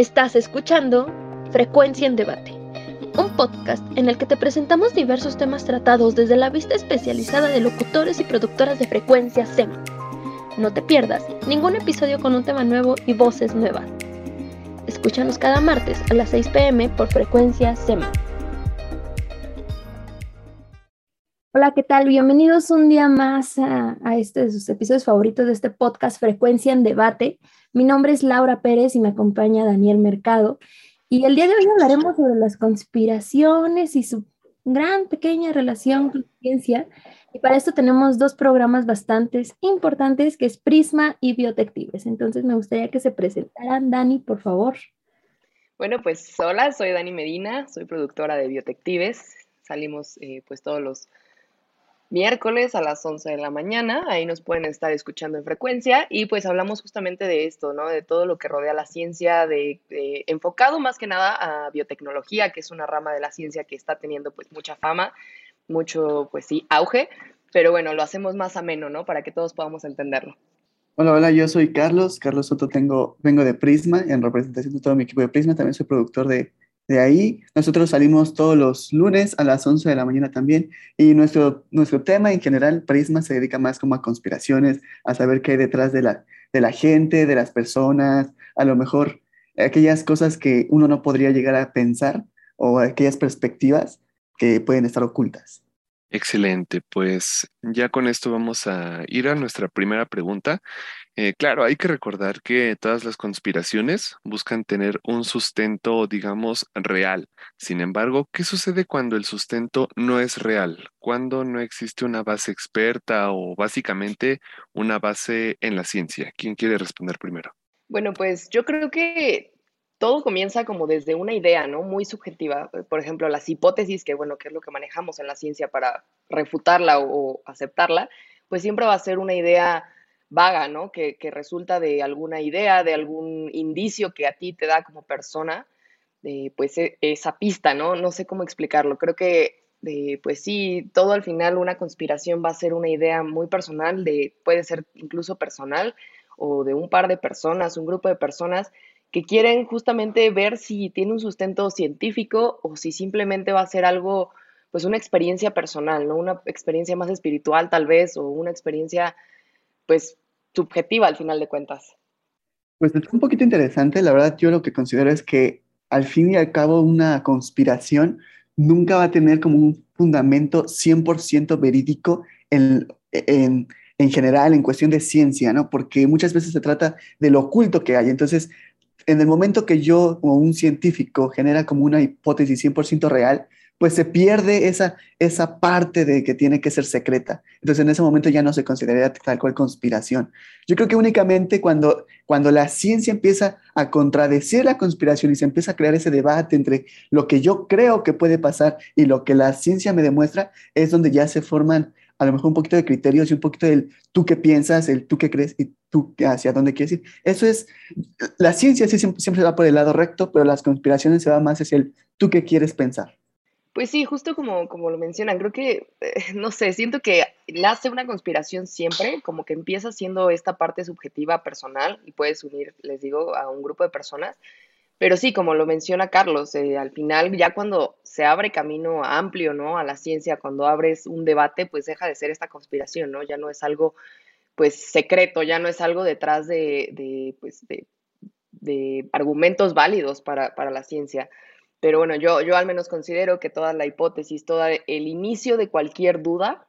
Estás escuchando Frecuencia en Debate, un podcast en el que te presentamos diversos temas tratados desde la vista especializada de locutores y productoras de frecuencia SEM. No te pierdas ningún episodio con un tema nuevo y voces nuevas. Escúchanos cada martes a las 6 pm por frecuencia SEM. Hola, ¿qué tal? Bienvenidos un día más a, a este de sus episodios favoritos de este podcast Frecuencia en Debate. Mi nombre es Laura Pérez y me acompaña Daniel Mercado. Y el día de hoy hablaremos sobre las conspiraciones y su gran pequeña relación con la ciencia. Y para esto tenemos dos programas bastante importantes, que es Prisma y Biotectives. Entonces me gustaría que se presentaran. Dani, por favor. Bueno, pues hola, soy Dani Medina, soy productora de Biotectives. Salimos eh, pues todos los miércoles a las 11 de la mañana. Ahí nos pueden estar escuchando en frecuencia y pues hablamos justamente de esto, ¿no? De todo lo que rodea la ciencia, de, enfocado más que nada a biotecnología, que es una rama de la ciencia que está teniendo pues mucha fama, mucho pues sí, auge, pero bueno, lo hacemos más ameno, ¿no? Para que todos podamos entenderlo. Hola, hola, yo soy Carlos, Carlos Soto, tengo, vengo de Prisma, en representación de todo mi equipo de Prisma, también soy productor de de ahí, nosotros salimos todos los lunes a las 11 de la mañana también y nuestro, nuestro tema en general, Prisma, se dedica más como a conspiraciones, a saber qué hay detrás de la, de la gente, de las personas, a lo mejor aquellas cosas que uno no podría llegar a pensar o aquellas perspectivas que pueden estar ocultas. Excelente, pues ya con esto vamos a ir a nuestra primera pregunta eh, claro, hay que recordar que todas las conspiraciones buscan tener un sustento, digamos, real. Sin embargo, ¿qué sucede cuando el sustento no es real? Cuando no existe una base experta o básicamente una base en la ciencia. ¿Quién quiere responder primero? Bueno, pues yo creo que todo comienza como desde una idea, ¿no? Muy subjetiva. Por ejemplo, las hipótesis, que bueno, que es lo que manejamos en la ciencia para refutarla o aceptarla, pues siempre va a ser una idea vaga, ¿no? Que, resulta de alguna idea, de algún indicio que a ti te da como persona, eh, pues e, esa pista, ¿no? No sé cómo explicarlo. Creo que, eh, pues sí, todo al final una conspiración va a ser una idea muy personal, de, puede ser incluso personal, o de un par de personas, un grupo de personas que quieren justamente ver si tiene un sustento científico o si simplemente va a ser algo, pues una experiencia personal, ¿no? Una experiencia más espiritual tal vez, o una experiencia, pues subjetiva al final de cuentas. Pues es un poquito interesante, la verdad yo lo que considero es que al fin y al cabo una conspiración nunca va a tener como un fundamento 100% verídico en, en, en, general, en cuestión de ciencia, ¿no? Porque muchas veces se trata de lo oculto que hay. Entonces, en el momento que yo, como un científico, genera como una hipótesis 100% real, pues se pierde esa, esa parte de que tiene que ser secreta. Entonces en ese momento ya no se consideraría tal cual conspiración. Yo creo que únicamente cuando, cuando la ciencia empieza a contradecir la conspiración y se empieza a crear ese debate entre lo que yo creo que puede pasar y lo que la ciencia me demuestra, es donde ya se forman a lo mejor un poquito de criterios y un poquito del tú qué piensas, el tú qué crees y tú hacia dónde quieres ir. Eso es, la ciencia sí siempre, siempre va por el lado recto, pero las conspiraciones se van más hacia el tú qué quieres pensar. Pues sí, justo como, como lo mencionan, creo que, eh, no sé, siento que nace una conspiración siempre, como que empieza siendo esta parte subjetiva personal y puedes unir, les digo, a un grupo de personas. Pero sí, como lo menciona Carlos, eh, al final ya cuando se abre camino amplio, ¿no? A la ciencia, cuando abres un debate, pues deja de ser esta conspiración, ¿no? Ya no es algo, pues, secreto, ya no es algo detrás de, de pues, de, de argumentos válidos para, para la ciencia. Pero bueno, yo, yo al menos considero que toda la hipótesis, todo el inicio de cualquier duda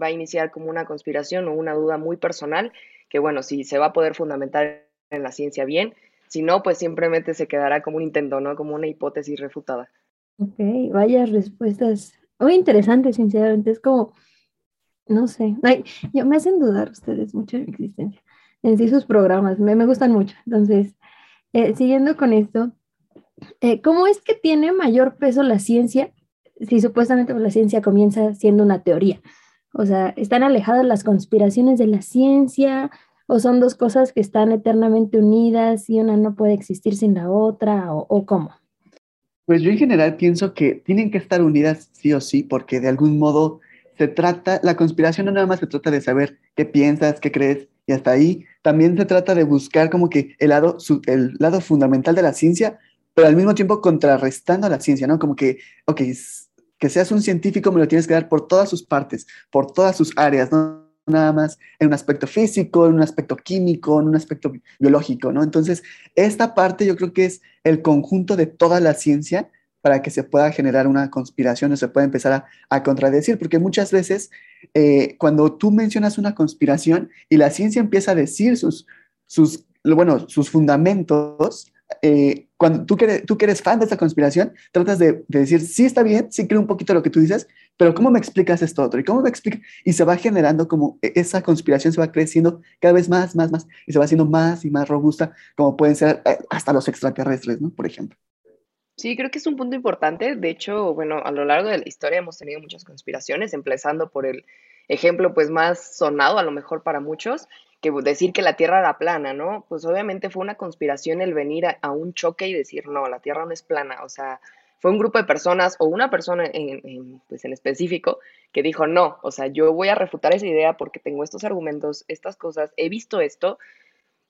va a iniciar como una conspiración o una duda muy personal, que bueno, si se va a poder fundamentar en la ciencia bien, si no, pues simplemente se quedará como un intento, ¿no? Como una hipótesis refutada. Ok, vaya respuestas muy interesantes, sinceramente. Es como, no sé, yo, me hacen dudar ustedes mucho de mi existencia. En sí sus programas, me, me gustan mucho. Entonces, eh, siguiendo con esto, eh, ¿cómo es que tiene mayor peso la ciencia si supuestamente la ciencia comienza siendo una teoría? O sea, ¿están alejadas las conspiraciones de la ciencia o son dos cosas que están eternamente unidas y una no puede existir sin la otra o, cómo? Pues yo en general pienso que tienen que estar unidas sí o sí porque de algún modo se trata, la conspiración no nada más se trata de saber qué piensas, qué crees y hasta ahí, también se trata de buscar como que el lado, el lado fundamental de la ciencia, pero al mismo tiempo contrarrestando la ciencia, ¿no? Como que, ok, que seas un científico me lo tienes que dar por todas sus partes, por todas sus áreas, no nada más en un aspecto físico, en un aspecto químico, en un aspecto biológico, ¿no? Entonces, esta parte yo creo que es el conjunto de toda la ciencia para que se pueda generar una conspiración o se pueda empezar a, contradecir, porque muchas veces eh, cuando tú mencionas una conspiración y la ciencia empieza a decir sus, sus, bueno, sus fundamentos, eh, cuando tú que, eres, tú eres fan de esta conspiración, tratas de, decir, sí está bien, sí creo un poquito lo que tú dices, pero ¿cómo me explicas esto otro? ¿Y cómo me explica? Y se va generando como e, esa conspiración se va creciendo cada vez más, más, más, y se va haciendo más y más robusta, como pueden ser eh, hasta los extraterrestres, ¿no? Por ejemplo. Sí, creo que es un punto importante. De hecho, bueno, a lo largo de la historia hemos tenido muchas conspiraciones, empezando por el ejemplo pues más sonado a lo mejor para muchos, que decir que la Tierra era plana, ¿no? Pues obviamente fue una conspiración el venir a, un choque y decir, no, la Tierra no es plana, o sea, fue un grupo de personas o una persona en, pues en específico que dijo, no, o sea, yo voy a refutar esa idea porque tengo estos argumentos, estas cosas, he visto esto,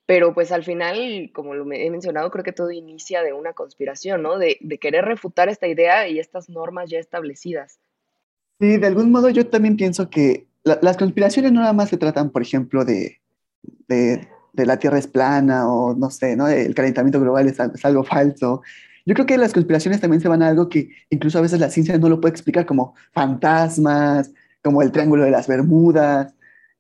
pero pues al final, como lo he mencionado, creo que todo inicia de una conspiración, ¿no? De, querer refutar esta idea y estas normas ya establecidas. Sí, de algún modo yo también pienso que las conspiraciones no nada más se tratan, por ejemplo, de, de, la Tierra es plana o no sé, ¿no? El calentamiento global es, algo falso. Yo creo que las conspiraciones también se van a algo que incluso a veces la ciencia no lo puede explicar, como fantasmas, como el Triángulo de las Bermudas,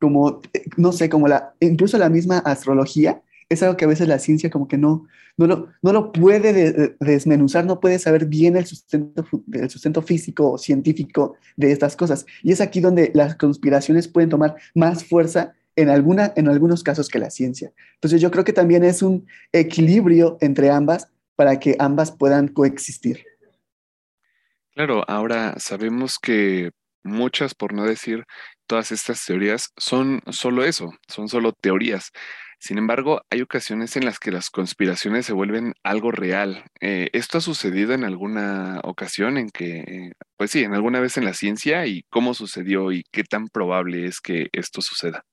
como, no sé, como la, incluso la misma astrología, es algo que a veces la ciencia como que no, no, lo, no lo puede desmenuzar, no puede saber bien el sustento, el sustento físico o científico de estas cosas. Y es aquí donde las conspiraciones pueden tomar más fuerza en, alguna, en algunos casos que la ciencia. Entonces yo creo que también es un equilibrio entre ambas para que ambas puedan coexistir. Claro, ahora sabemos que muchas, por no decir todas estas teorías, son solo eso, son solo teorías. Sin embargo, hay ocasiones en las que las conspiraciones se vuelven algo real. Eh, ¿Esto ha sucedido en alguna ocasión en que, pues sí, en alguna vez en la ciencia y cómo sucedió y qué tan probable es que esto suceda?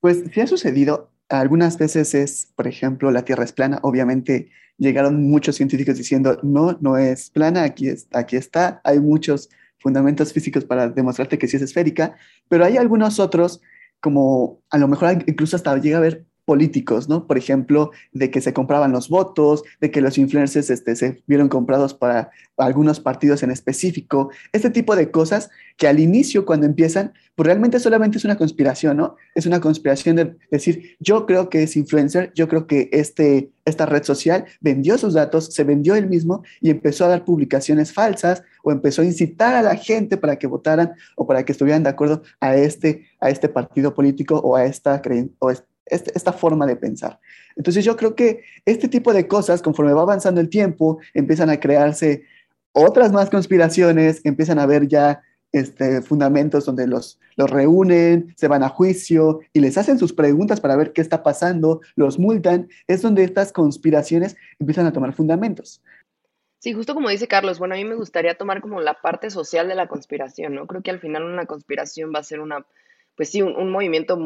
Pues sí ha sucedido. Algunas veces es, por ejemplo, la Tierra es plana. Obviamente llegaron muchos científicos diciendo, no, no es plana, aquí, aquí está. Hay muchos fundamentos físicos para demostrarte que sí es esférica, pero hay algunos otros, como a lo mejor incluso hasta llega a haber políticos, ¿no? Por ejemplo, de que se compraban los votos, de que los influencers este, se vieron comprados para algunos partidos en específico, este tipo de cosas que al inicio, cuando empiezan, pues realmente solamente es una conspiración, ¿no? Es una conspiración de decir, yo creo que es influencer, yo creo que este, esta red social vendió sus datos, se vendió él mismo y empezó a dar publicaciones falsas o empezó a incitar a la gente para que votaran o para que estuvieran de acuerdo a este, a este partido político o a esta creencia esta forma de pensar. Entonces yo creo que este tipo de cosas, conforme va avanzando el tiempo, empiezan a crearse otras más conspiraciones, empiezan a haber ya este, fundamentos donde los, los reúnen, se van a juicio y les hacen sus preguntas para ver qué está pasando, los multan, es donde estas conspiraciones empiezan a tomar fundamentos. Sí, justo como dice Carlos, bueno, a mí me gustaría tomar como la parte social de la conspiración, ¿no? Creo que al final una conspiración va a ser una, pues sí, un movimiento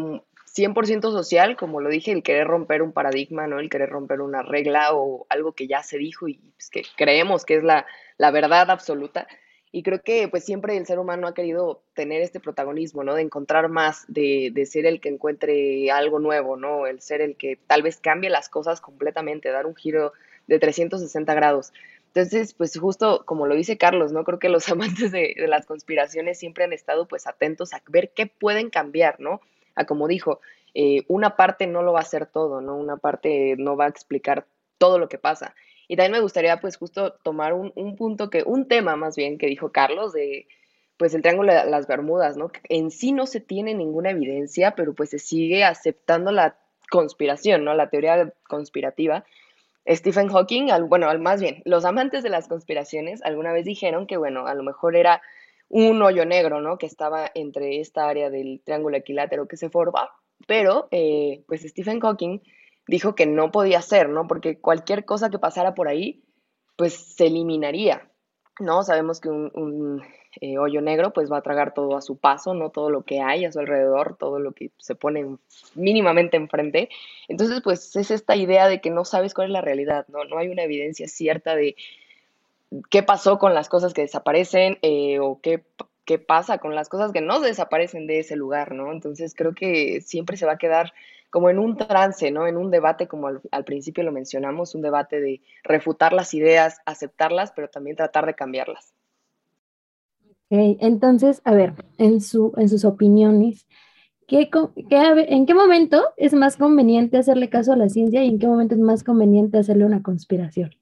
100% social, como lo dije, el querer romper un paradigma, ¿no? El querer romper una regla o algo que ya se dijo y pues, que creemos que es la, la, verdad absoluta. Y creo que pues siempre el ser humano ha querido tener este protagonismo, ¿no? De encontrar más, de, de ser el que encuentre algo nuevo, ¿no? El ser el que tal vez cambie las cosas completamente, dar un giro de 360 grados. Entonces, pues justo como lo dice Carlos, ¿no? Creo que los amantes de, de las conspiraciones siempre han estado pues atentos a ver qué pueden cambiar, ¿no? Como dijo, eh, una parte no lo va a hacer todo, ¿no? Una parte no va a explicar todo lo que pasa. Y también me gustaría pues justo tomar un, punto que, un tema más bien que dijo Carlos de pues el Triángulo de las Bermudas, ¿no? En sí no se tiene ninguna evidencia, pero pues se sigue aceptando la conspiración, ¿no? La teoría conspirativa. Stephen Hawking, bueno, más bien, los amantes de las conspiraciones alguna vez dijeron que, bueno, a lo mejor era un hoyo negro, ¿no? Que estaba entre esta área del triángulo equilátero que se forma, pero eh, pues Stephen Hawking dijo que no podía ser, ¿no? Porque cualquier cosa que pasara por ahí, pues se eliminaría. ¿no? Sabemos que un, eh, hoyo negro pues va a tragar todo a su paso, ¿no? Todo lo que hay a su alrededor, todo lo que se pone mínimamente enfrente. Entonces, pues es esta idea de que no sabes cuál es la realidad, ¿no? No hay una evidencia cierta de qué pasó con las cosas que desaparecen eh, o qué, qué pasa con las cosas que no desaparecen de ese lugar, ¿no? Entonces creo que siempre se va a quedar como en un trance, ¿no? En un debate, como al, principio lo mencionamos, un debate de refutar las ideas, aceptarlas, pero también tratar de cambiarlas. Ok, entonces, a ver, en, su, en sus opiniones, ¿qué, ¿en qué momento es más conveniente hacerle caso a la ciencia y en qué momento es más conveniente hacerle una conspiración?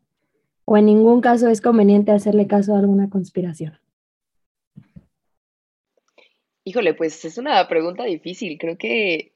¿O en ningún caso es conveniente hacerle caso a alguna conspiración? Híjole, pues es una pregunta difícil. Creo que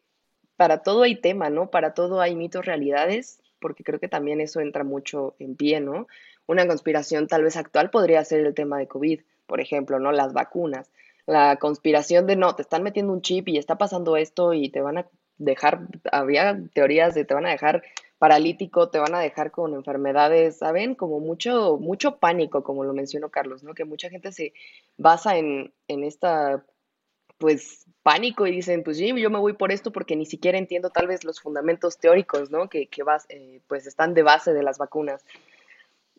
para todo hay tema, ¿no? Para todo hay mitos, realidades, porque creo que también eso entra mucho en pie, ¿no? Una conspiración tal vez actual podría ser el tema de COVID, por ejemplo, ¿no? Las vacunas. La conspiración de no, te están metiendo un chip y está pasando esto y te van a dejar, había teorías de te van a dejar paralítico, te van a dejar con enfermedades, ¿saben? Como mucho, mucho pánico, como lo mencionó Carlos, ¿no? Que mucha gente se basa en, en esta pues pánico y dicen, pues sí, yo me voy por esto porque ni siquiera entiendo tal vez los fundamentos teóricos, ¿no? Que, que eh, pues están de base de las vacunas.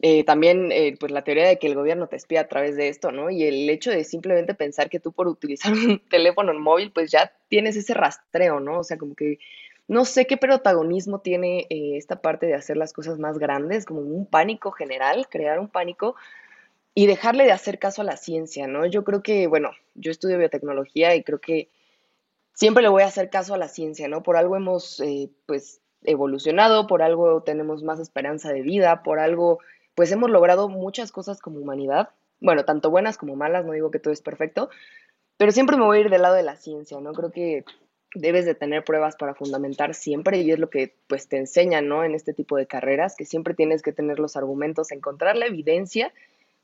Eh, también, eh, pues la teoría de que el gobierno te espía a través de esto, ¿no? Y el hecho de simplemente pensar que tú por utilizar un teléfono móvil, pues ya tienes ese rastreo, ¿no? O sea, como que no sé qué protagonismo tiene esta parte de hacer las cosas más grandes, como un pánico general, crear un pánico, y dejarle de hacer caso a la ciencia, ¿no? Yo creo que, bueno, yo estudio biotecnología y creo que siempre le voy a hacer caso a la ciencia, ¿no? Por algo hemos, eh, pues, evolucionado, por algo tenemos más esperanza de vida, por algo, pues, hemos logrado muchas cosas como humanidad, bueno, tanto buenas como malas, no digo que todo es perfecto, pero siempre me voy a ir del lado de la ciencia, ¿no? Creo que debes de tener pruebas para fundamentar siempre y es lo que pues te enseñan, ¿no? En este tipo de carreras, que siempre tienes que tener los argumentos, encontrar la evidencia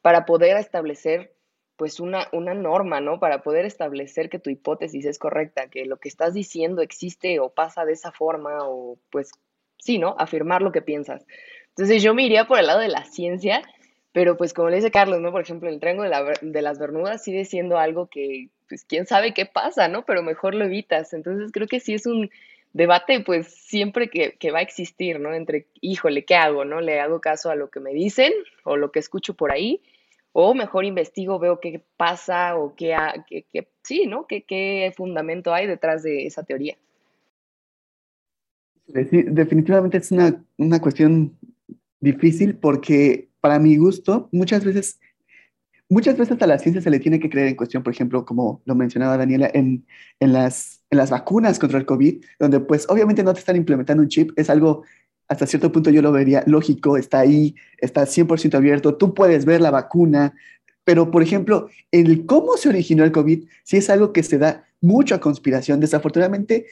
para poder establecer pues una, una norma, ¿no? Para poder establecer que tu hipótesis es correcta, que lo que estás diciendo existe o pasa de esa forma o pues sí, ¿no? Afirmar lo que piensas. Entonces yo me iría por el lado de la ciencia, pero pues como le dice Carlos, ¿no? Por ejemplo, el triángulo de, las Bermudas sigue siendo algo que pues quién sabe qué pasa, ¿no? Pero mejor lo evitas. Entonces creo que sí es un debate pues siempre que, va a existir, ¿no? Entre, híjole, ¿qué hago, no? ¿Le hago caso a lo que me dicen o lo que escucho por ahí? o mejor investigo, veo qué pasa o qué, qué, sí, ¿no? ¿Qué, ¿Qué, fundamento hay detrás de esa teoría? Definitivamente es una, una cuestión difícil porque para mi gusto muchas veces muchas veces a la ciencia se le tiene que creer en cuestión, por ejemplo, como lo mencionaba Daniela, en, en, las, en las vacunas contra el COVID, donde pues obviamente no te están implementando un chip, es algo hasta cierto punto yo lo vería lógico, está ahí, está 100% abierto, tú puedes ver la vacuna, pero por ejemplo, el cómo se originó el COVID, sí es algo que se da mucha conspiración. Desafortunadamente,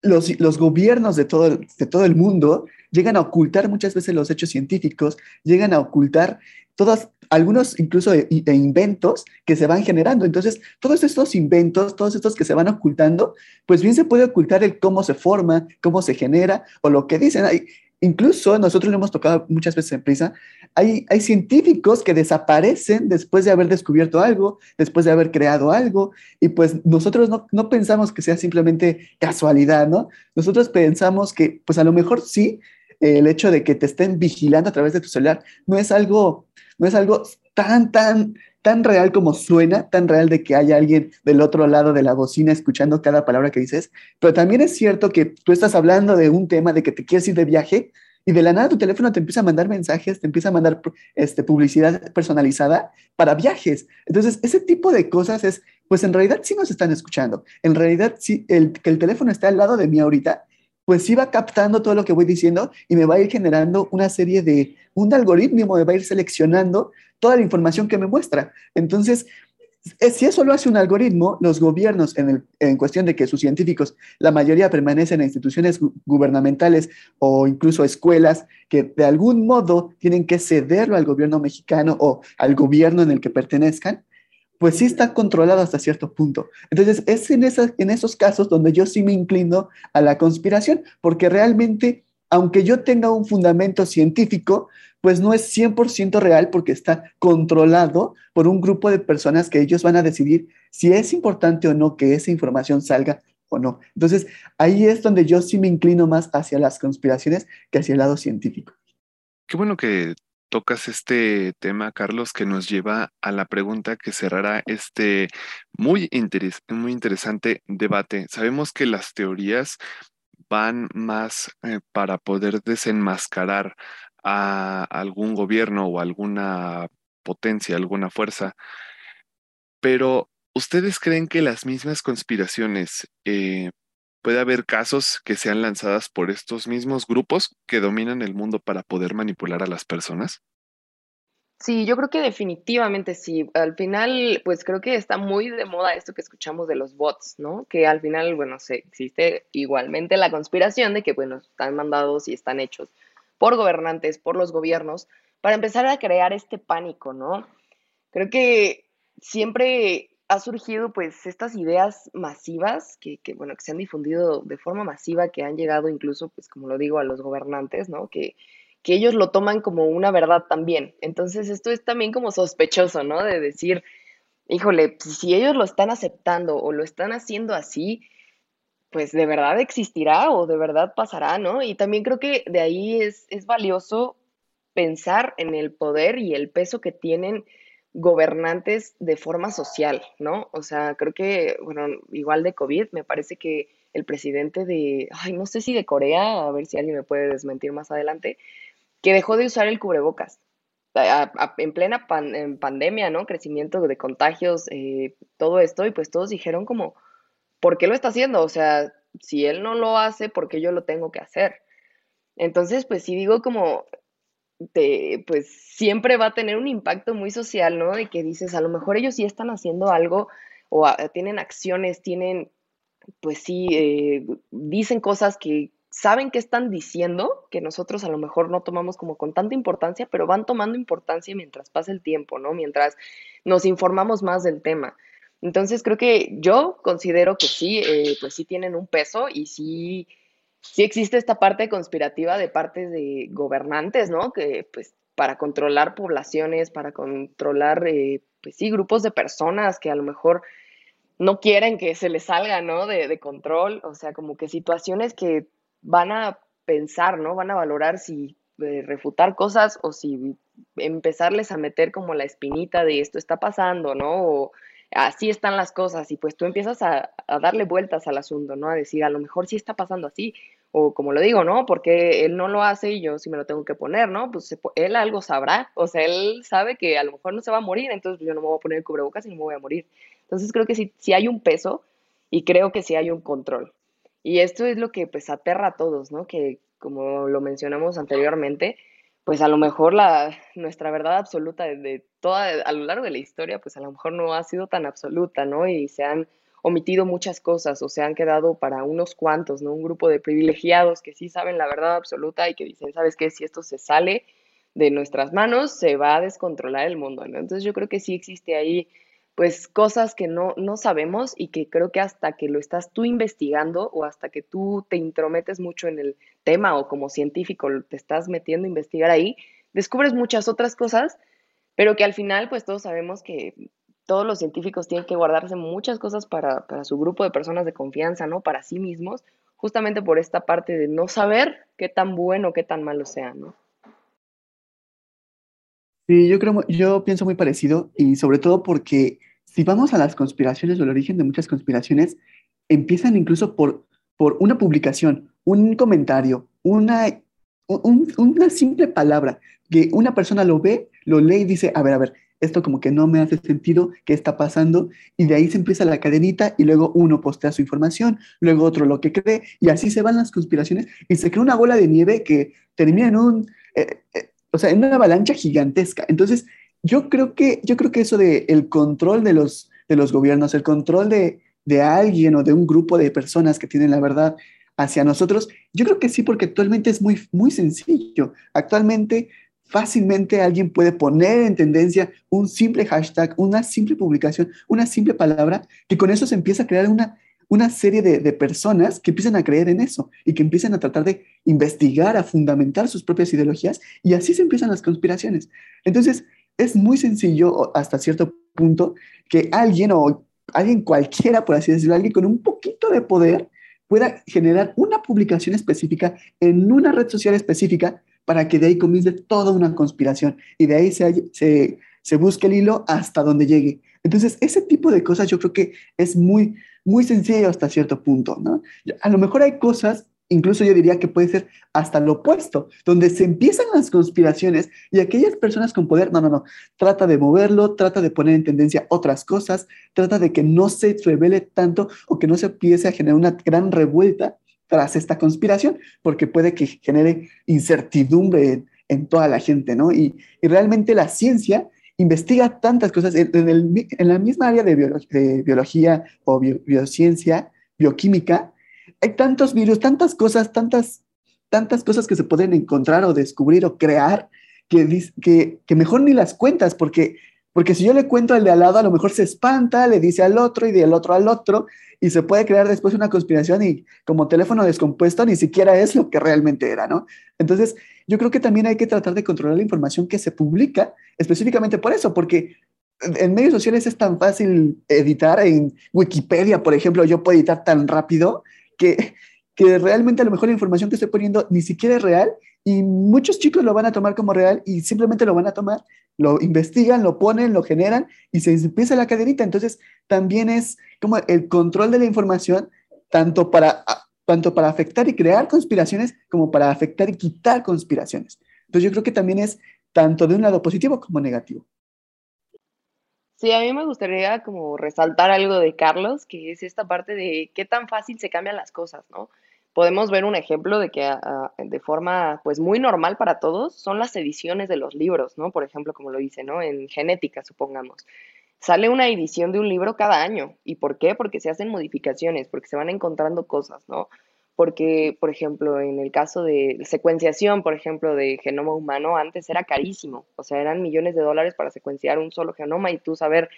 los, los gobiernos de todo, de todo el mundo llegan a ocultar muchas veces los hechos científicos, llegan a ocultar todas, algunos incluso de, inventos que se van generando. Entonces, todos estos inventos, todos estos que se van ocultando, pues bien se puede ocultar el cómo se forma, cómo se genera o lo que dicen. Hay, incluso nosotros lo hemos tocado muchas veces en prisa, hay, hay científicos que desaparecen después de haber descubierto algo, después de haber creado algo, y pues nosotros no, no pensamos que sea simplemente casualidad, ¿no? Nosotros pensamos que pues a lo mejor sí, el hecho de que te estén vigilando a través de tu celular no es algo no es algo tan, tan, tan real como suena, tan real de que haya alguien del otro lado de la bocina escuchando cada palabra que dices, pero también es cierto que tú estás hablando de un tema de que te quieres ir de viaje y de la nada tu teléfono te empieza a mandar mensajes, te empieza a mandar este, publicidad personalizada para viajes. Entonces, ese tipo de cosas es, pues en realidad sí nos están escuchando. En realidad sí, el, que el teléfono está al lado de mí ahorita pues sí va captando todo lo que voy diciendo y me va a ir generando una serie de, un algoritmo me va a ir seleccionando toda la información que me muestra. Entonces, si eso lo hace un algoritmo, los gobiernos, en, en, cuestión de que sus científicos, la mayoría permanecen en instituciones gubernamentales o incluso escuelas que de algún modo tienen que cederlo al gobierno mexicano o al gobierno en el que pertenezcan, pues sí está controlado hasta cierto punto. Entonces, es en, en esos casos donde yo sí me inclino a la conspiración, porque realmente aunque yo tenga un fundamento científico, pues no es 100% real porque está controlado por un grupo de personas que ellos van a decidir si es importante o no que esa información salga o no. Entonces, ahí es donde yo sí me inclino más hacia las conspiraciones que hacia el lado científico. Qué bueno que tocas este tema, Carlos, que nos lleva a la pregunta que cerrará este muy, interesante debate. Sabemos que las teorías van más eh, para poder desenmascarar a algún gobierno o alguna potencia, alguna fuerza, pero ¿ustedes creen que las mismas conspiraciones eh, puede haber casos que sean lanzadas por estos mismos grupos que dominan el mundo para poder manipular a las personas? Sí, yo creo que definitivamente sí. Al final, pues creo que está muy de moda esto que escuchamos de los bots, ¿no? Que al final, bueno, se, existe igualmente la conspiración de que, bueno, están mandados y están hechos por gobernantes, por los gobiernos, para empezar a crear este pánico, ¿no? Creo que siempre ha surgido pues estas ideas masivas que, bueno, que se han difundido de forma masiva, que han llegado incluso, pues como lo digo, a los gobernantes, ¿no? Que, que ellos lo toman como una verdad también. Entonces esto es también como sospechoso, ¿no? De decir, híjole, pues, si ellos lo están aceptando o lo están haciendo así, pues de verdad existirá o de verdad pasará, ¿no? Y también creo que de ahí es, es valioso pensar en el poder y el peso que tienen gobernantes de forma social, ¿no? O sea, creo que, bueno, igual de COVID, me parece que el presidente de, ay, no sé si de Corea, a ver si alguien me puede desmentir más adelante, que dejó de usar el cubrebocas en plena pandemia, ¿no? Crecimiento de contagios, eh, todo esto, y pues todos dijeron como, ¿por qué lo está haciendo? O sea, si él no lo hace, ¿por qué yo lo tengo que hacer? Entonces, pues sí digo como, pues siempre va a tener un impacto muy social, ¿no? De que dices, a lo mejor ellos sí están haciendo algo o tienen acciones, tienen, pues sí, eh, dicen cosas que saben que están diciendo, que nosotros a lo mejor no tomamos como con tanta importancia, pero van tomando importancia mientras pasa el tiempo, ¿no? Mientras nos informamos más del tema. Entonces creo que yo considero que sí, eh, pues sí tienen un peso y sí sí existe esta parte conspirativa de parte de gobernantes, ¿no? Que pues para controlar poblaciones, para controlar, eh, pues sí, grupos de personas que a lo mejor no quieren que se les salga, ¿no? De, de, control, o sea, como que situaciones que van a pensar, ¿no? Van a valorar si eh, refutar cosas o si empezarles a meter como la espinita de esto está pasando, ¿no? O así están las cosas y pues tú empiezas a, darle vueltas al asunto, ¿no? A decir, a lo mejor sí está pasando así, o como lo digo, ¿no? Porque él no lo hace y yo sí me lo tengo que poner, ¿no? Pues él algo sabrá, o sea, él sabe que a lo mejor no se va a morir, entonces yo no me voy a poner el cubrebocas y no me voy a morir. Entonces creo que sí, sí hay un peso y creo que sí hay un control. Y esto es lo que pues aterra a todos, ¿no? Que como lo mencionamos anteriormente, pues a lo mejor la, nuestra verdad absoluta de, toda, a lo largo de la historia, pues a lo mejor no ha sido tan absoluta, ¿no? Y se han omitido muchas cosas o se han quedado para unos cuantos, ¿no? Un grupo de privilegiados que sí saben la verdad absoluta y que dicen, ¿sabes qué? Si esto se sale de nuestras manos, se va a descontrolar el mundo, ¿no? Entonces yo creo que sí existe ahí, pues, cosas que no, no sabemos y que creo que hasta que lo estás tú investigando o hasta que tú te intrometes mucho en el tema o como científico te estás metiendo a investigar ahí, descubres muchas otras cosas, pero que al final, pues, todos sabemos que todos los científicos tienen que guardarse muchas cosas para, su grupo de personas de confianza, ¿no? Para sí mismos, justamente por esta parte de no saber qué tan bueno o qué tan malo sea, ¿no? Sí, yo creo, yo pienso muy parecido y sobre todo porque si vamos a las conspiraciones o el origen de muchas conspiraciones, empiezan incluso por, por una publicación, un comentario, una, una simple palabra, que una persona lo ve, lo lee y dice, a ver, a ver, esto como que no me hace sentido, ¿qué está pasando? Y de ahí se empieza la cadenita y luego uno postea su información, luego otro lo que cree y así se van las conspiraciones y se crea una bola de nieve que termina en un, eh, eh, o sea, en una avalancha gigantesca. Entonces, yo creo que, yo creo que eso de el control de los, de los gobiernos, el control de, de alguien o de un grupo de personas que tienen la verdad hacia nosotros, yo creo que sí, porque actualmente es muy, muy sencillo. Actualmente fácilmente alguien puede poner en tendencia un simple hashtag, una simple publicación, una simple palabra, que con eso se empieza a crear una, una serie de, de, personas que empiezan a creer en eso y que empiezan a tratar de investigar, a fundamentar sus propias ideologías y así se empiezan las conspiraciones. Entonces, es muy sencillo hasta cierto punto que alguien o alguien cualquiera, por así decirlo, alguien con un poquito de poder pueda generar una publicación específica en una red social específica para que de ahí comience toda una conspiración y de ahí se, se, se busque el hilo hasta donde llegue. Entonces, ese tipo de cosas yo creo que es muy, muy sencillo hasta cierto punto, ¿no? A lo mejor hay cosas incluso yo diría que puede ser hasta lo opuesto, donde se empiezan las conspiraciones y aquellas personas con poder, no, no, no, trata de moverlo, trata de poner en tendencia otras cosas, trata de que no se revele tanto o que no se empiece a generar una gran revuelta tras esta conspiración, porque puede que genere incertidumbre en, toda la gente, ¿no? Y, realmente la ciencia investiga tantas cosas en, la misma área de, biología o biociencia, bioquímica, hay tantos virus, tantas cosas, tantas, tantas cosas que se pueden encontrar o descubrir o crear que, que, que mejor ni las cuentas, porque, porque si yo le cuento al de al lado, a lo mejor se espanta, le dice al otro y del otro al otro, y se puede crear después una conspiración y como teléfono descompuesto ni siquiera es lo que realmente era, ¿no? Entonces, yo creo que también hay que tratar de controlar la información que se publica, específicamente por eso, porque en medios sociales es tan fácil editar, en Wikipedia, por ejemplo, yo puedo editar tan rápido que, que realmente a lo mejor la información que estoy poniendo ni siquiera es real y muchos chicos lo van a tomar como real y simplemente lo van a tomar, lo investigan, lo ponen, lo generan y se empieza la cadenita. Entonces, también es como el control de la información, tanto para, tanto para afectar y crear conspiraciones como para afectar y quitar conspiraciones. Entonces, yo creo que también es tanto de un lado positivo como negativo. Sí, a mí me gustaría como resaltar algo de Carlos, que es esta parte de qué tan fácil se cambian las cosas, ¿no? Podemos ver un ejemplo de que ah, de forma pues muy normal para todos son las ediciones de los libros, ¿no? Por ejemplo, como lo dice, ¿no? En genética, supongamos. Sale una edición de un libro cada año. ¿Y por qué? Porque se hacen modificaciones, porque se van encontrando cosas, ¿no? porque, por ejemplo, en el caso de secuenciación, por ejemplo, de genoma humano, antes era carísimo, o sea, eran millones de dólares para secuenciar un solo genoma y tú saber,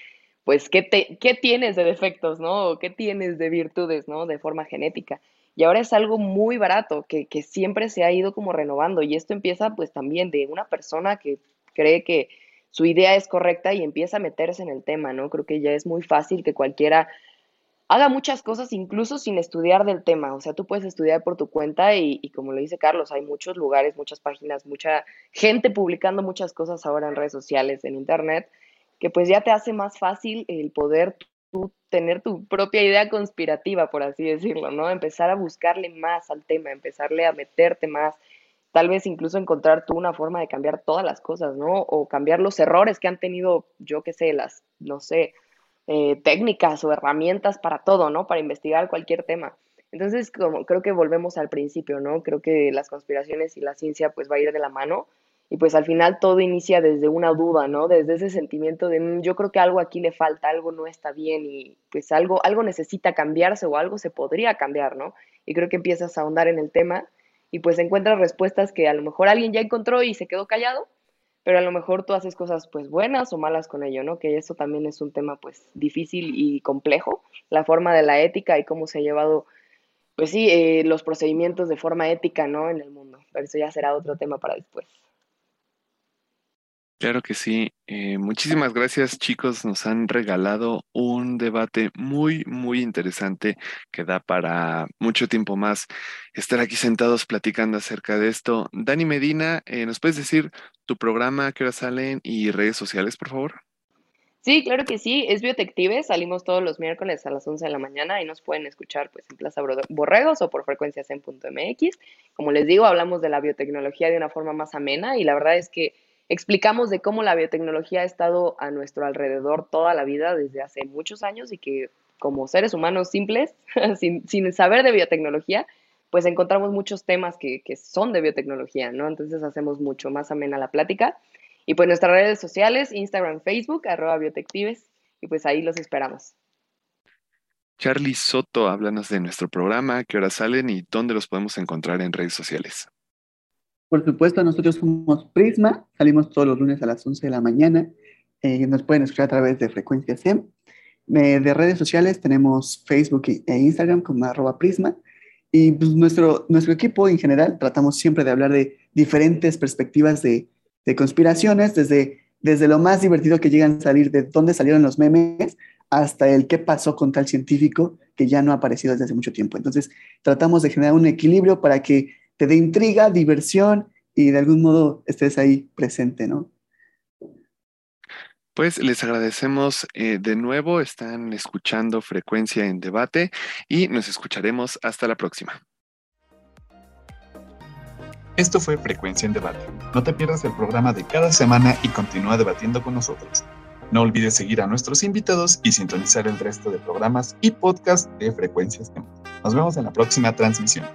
pues, qué, te, qué tienes de defectos, ¿no? Qué tienes de virtudes, ¿no? De forma genética. Y ahora es algo muy barato, que, que siempre se ha ido como renovando. Y esto empieza, pues, también de una persona que cree que su idea es correcta y empieza a meterse en el tema, ¿no? Creo que ya es muy fácil que cualquiera haga muchas cosas incluso sin estudiar del tema. O sea, tú puedes estudiar por tu cuenta y, como lo dice Carlos, hay muchos lugares, muchas páginas, mucha gente publicando muchas cosas ahora en redes sociales, en internet, que pues ya te hace más fácil el poder tener tu propia idea conspirativa, por así decirlo, ¿no? Empezar a buscarle más al tema, empezarle a meterte más, tal vez incluso encontrar tú una forma de cambiar todas las cosas, ¿no? O cambiar los errores que han tenido, yo qué sé, las, no sé, eh, técnicas o herramientas para todo, ¿no? Para investigar cualquier tema. Entonces, como, creo que volvemos al principio, ¿no? Creo que las conspiraciones y la ciencia pues va a ir de la mano y pues al final todo inicia desde una duda, ¿no? Desde ese sentimiento de mm, yo creo que algo aquí le falta, algo no está bien y pues algo, algo necesita cambiarse o algo se podría cambiar, ¿no? Y creo que empiezas a ahondar en el tema y pues encuentras respuestas que a lo mejor alguien ya encontró y se quedó callado pero a lo mejor tú haces cosas pues buenas o malas con ello, ¿no? Que eso también es un tema pues difícil y complejo, la forma de la ética y cómo se ha llevado, pues sí, eh, los procedimientos de forma ética, ¿no? En el mundo, pero eso ya será otro tema para después. Claro que sí. Eh, muchísimas gracias, chicos. Nos han regalado un debate muy, muy interesante que da para mucho tiempo más estar aquí sentados platicando acerca de esto. Dani Medina, eh, ¿nos puedes decir tu programa, qué hora salen y redes sociales, por favor? Sí, claro que sí, es Biotective, salimos todos los miércoles a las 11 de la mañana y nos pueden escuchar pues en Plaza Borregos o por frecuencias en .mx. Como les digo, hablamos de la biotecnología de una forma más amena y la verdad es que explicamos de cómo la biotecnología ha estado a nuestro alrededor toda la vida desde hace muchos años y que como seres humanos simples, sin, sin, saber de biotecnología, pues encontramos muchos temas que, que, son de biotecnología, ¿no? Entonces hacemos mucho más amena la plática. Y pues nuestras redes sociales, Instagram, Facebook, arroba biotectives, y pues ahí los esperamos. Charlie Soto, háblanos de nuestro programa, qué horas salen y dónde los podemos encontrar en redes sociales. Por supuesto, nosotros somos Prisma, salimos todos los lunes a las 11 de la mañana, eh, nos pueden escuchar a través de Frecuencia SEM. Eh, de redes sociales tenemos Facebook e Instagram como arroba prisma. Y pues, nuestro, nuestro equipo en general tratamos siempre de hablar de diferentes perspectivas de, de conspiraciones, desde, desde lo más divertido que llegan a salir de dónde salieron los memes hasta el qué pasó con tal científico que ya no ha aparecido desde hace mucho tiempo. Entonces, tratamos de generar un equilibrio para que te dé intriga, diversión y de algún modo estés ahí presente, ¿no? Pues les agradecemos eh, de nuevo, están escuchando Frecuencia en Debate y nos escucharemos hasta la próxima. Esto fue Frecuencia en Debate. No te pierdas el programa de cada semana y continúa debatiendo con nosotros. No olvides seguir a nuestros invitados y sintonizar el resto de programas y podcasts de Frecuencias Nos vemos en la próxima transmisión.